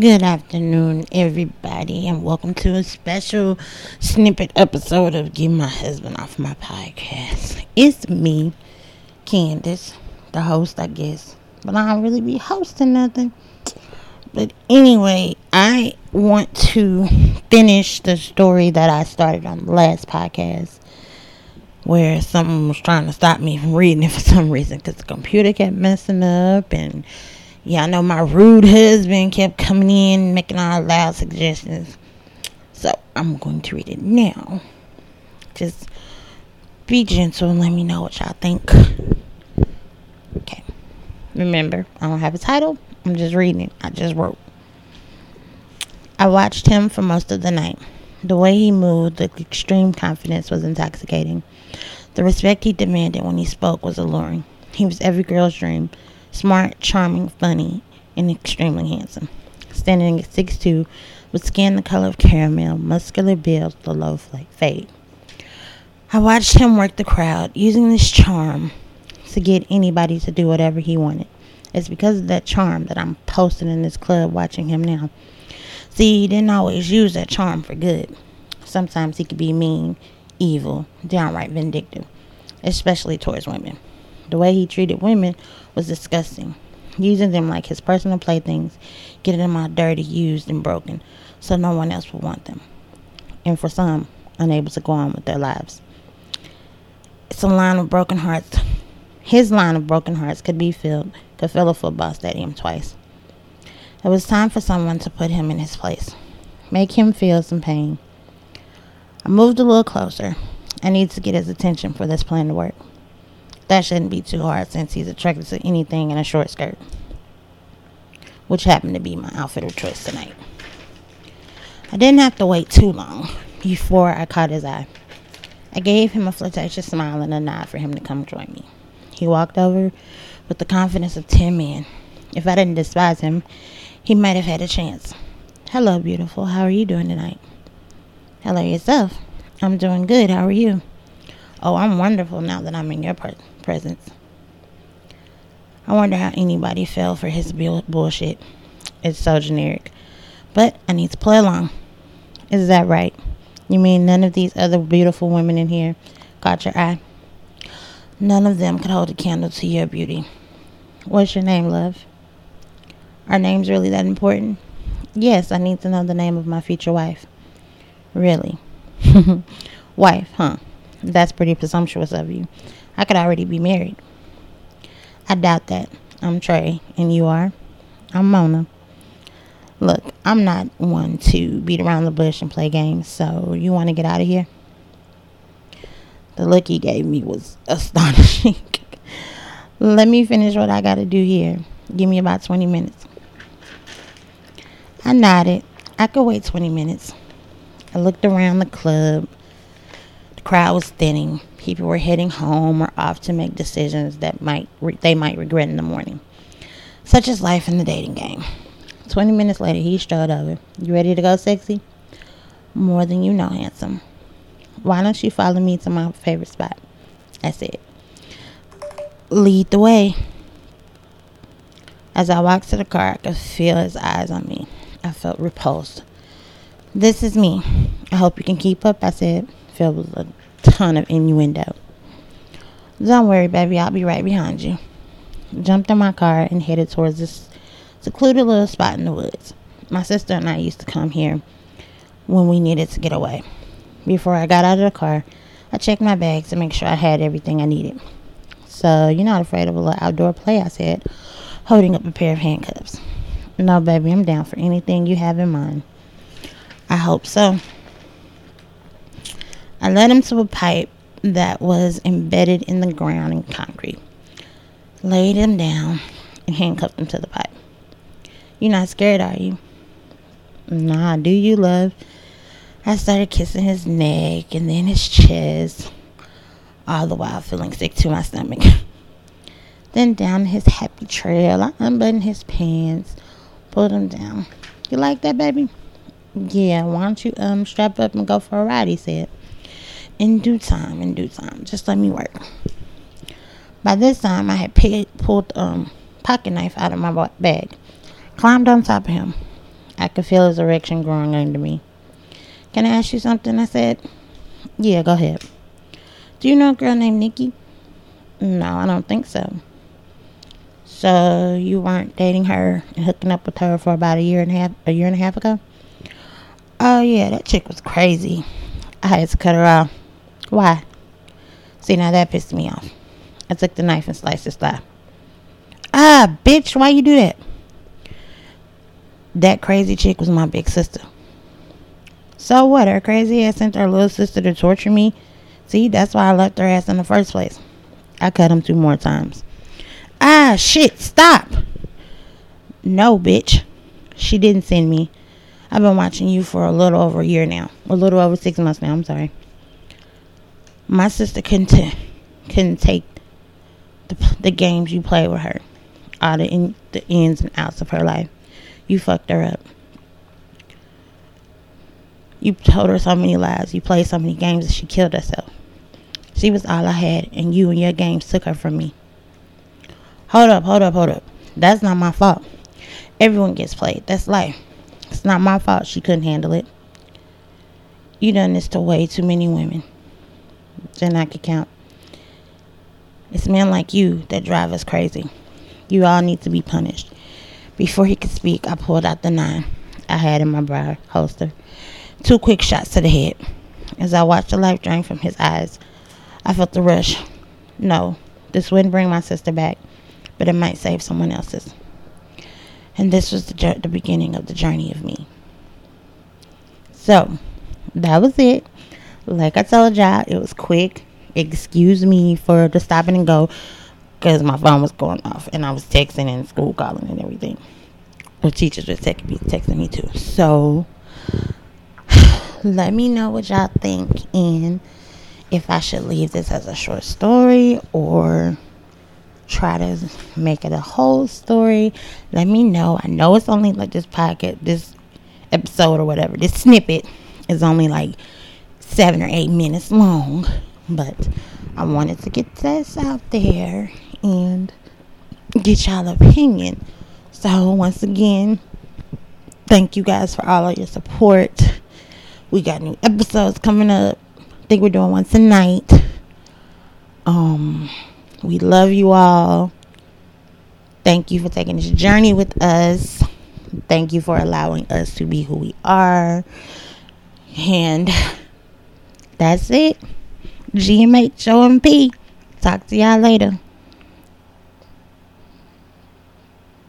Good afternoon, everybody, and welcome to a special snippet episode of Get My Husband Off My Podcast. It's me, Candace, the host, I guess, but I don't really be hosting nothing. But anyway, I want to finish the story that I started on the last podcast where someone was trying to stop me from reading it for some reason because the computer kept messing up and I know my rude husband kept coming in making all loud suggestions. So I'm going to read it now. Just be gentle and let me know what y'all think. Okay. Remember, I don't have a title. I'm just reading it. I just wrote. I watched him for most of the night. The way he moved, the extreme confidence was intoxicating. The respect he demanded when he spoke was alluring. He was every girl's dream smart, charming, funny, and extremely handsome. Standing at 6'2", with skin the color of caramel, muscular build, the low fade. I watched him work the crowd, using this charm to get anybody to do whatever he wanted. It's because of that charm that I'm posting in this club watching him now. See, he didn't always use that charm for good. Sometimes he could be mean, evil, downright vindictive, especially towards women. The way he treated women was disgusting, using them like his personal playthings, getting them all dirty, used, and broken, so no one else would want them. And for some, unable to go on with their lives. It's a line of broken hearts. His line of broken hearts could be filled, could fill a football stadium twice. It was time for someone to put him in his place, make him feel some pain. I moved a little closer. I need to get his attention for this plan to work. That shouldn't be too hard since he's attracted to anything in a short skirt, which happened to be my outfit of choice tonight. I didn't have to wait too long before I caught his eye. I gave him a flirtatious smile and a nod for him to come join me. He walked over with the confidence of ten men. If I didn't despise him, he might have had a chance. Hello, beautiful. How are you doing tonight? Hello, yourself. I'm doing good. How are you? Oh, I'm wonderful now that I'm in your pre- presence. I wonder how anybody fell for his bullshit. It's so generic. But I need to play along. Is that right? You mean none of these other beautiful women in here caught your eye? None of them could hold a candle to your beauty. What's your name, love? Are names really that important? Yes, I need to know the name of my future wife. Really? wife, huh? That's pretty presumptuous of you. I could already be married. I doubt that. I'm Trey, and you are? I'm Mona. Look, I'm not one to beat around the bush and play games, so you want to get out of here? The look he gave me was astonishing. Let me finish what I got to do here. Give me about 20 minutes. I nodded. I could wait 20 minutes. I looked around the club The crowd was thinning. People were heading home or off to make decisions that might re- they might regret in the morning. Such as life in the dating game. Twenty minutes later, he strode over. You ready to go, sexy? More than you know, handsome. Why don't you follow me to my favorite spot? I said. Lead the way. As I walked to the car, I could feel his eyes on me. I felt repulsed. This is me. I hope you can keep up, I said filled with ton of innuendo. Don't worry, baby, I'll be right behind you. Jumped in my car and headed towards this secluded little spot in the woods. My sister and I used to come here when we needed to get away. Before I got out of the car, I checked my bags to make sure I had everything I needed. So, you're not afraid of a little outdoor play, I said, holding up a pair of handcuffs. No, baby, I'm down for anything you have in mind. I hope so. I led him to a pipe that was embedded in the ground in concrete, laid him down, and handcuffed him to the pipe. You're not scared, are you? Nah, do you, love? I started kissing his neck and then his chest, all the while feeling sick to my stomach. then down his happy trail, I unbuttoned his pants, pulled him down. You like that, baby? Yeah, why don't you um strap up and go for a ride? He said in due time, in due time. Just let me work. By this time, I had pulled um pocket knife out of my bag, climbed on top of him. I could feel his erection growing under me. Can I ask you something? I said. Yeah, go ahead. Do you know a girl named Nikki? No, I don't think so. So you weren't dating her and hooking up with her for about a year and a half a year and a half ago? Oh yeah, that chick was crazy. I had to cut her off. Why? See now that pissed me off. I took the knife and sliced his thigh. Ah, bitch, why you do that? That crazy chick was my big sister. So what? Her crazy ass sent her little sister to torture me. See, that's why I left her ass in the first place. I cut him two more times. Ah, shit, stop. No, bitch. She didn't send me. I've been watching you for a little over a year now. A little over six months now, I'm sorry. My sister couldn't, t- couldn't take the, the games you play with her. All the, in, the ins and outs of her life. You fucked her up. You told her so many lies. You played so many games that she killed herself. She was all I had, and you and your games took her from me. Hold up, hold up, hold up. That's not my fault. Everyone gets played. That's life. It's not my fault she couldn't handle it. You done this to way too many women. Then I could count. It's men like you that drive us crazy. You all need to be punished. Before he could speak, I pulled out the nine I had in my bra holster. Two quick shots to the head. As I watched the life drain from his eyes, I felt the rush. No, this wouldn't bring my sister back, but it might save someone else's. And this was the, the beginning of the journey of me. So, that was it. Like I told y'all, it was quick. Excuse me for the stopping and go because my phone was going off and I was texting and school calling and everything. The teachers were texting texting me too. So, let me know what y'all think and if I should leave this as a short story or try to make it a whole story. Let me know. I know it's only like this pocket, this episode or whatever. This snippet is only like seven or eight minutes long, but I wanted to get this out there and get y'all opinion. So once again, thank you guys for all of your support. We got new episodes coming up. I think we're doing one tonight. Um, we love you all. Thank you for taking this journey with us. Thank you for allowing us to be who we are. And that's it. GMHOMP. Talk to y'all later.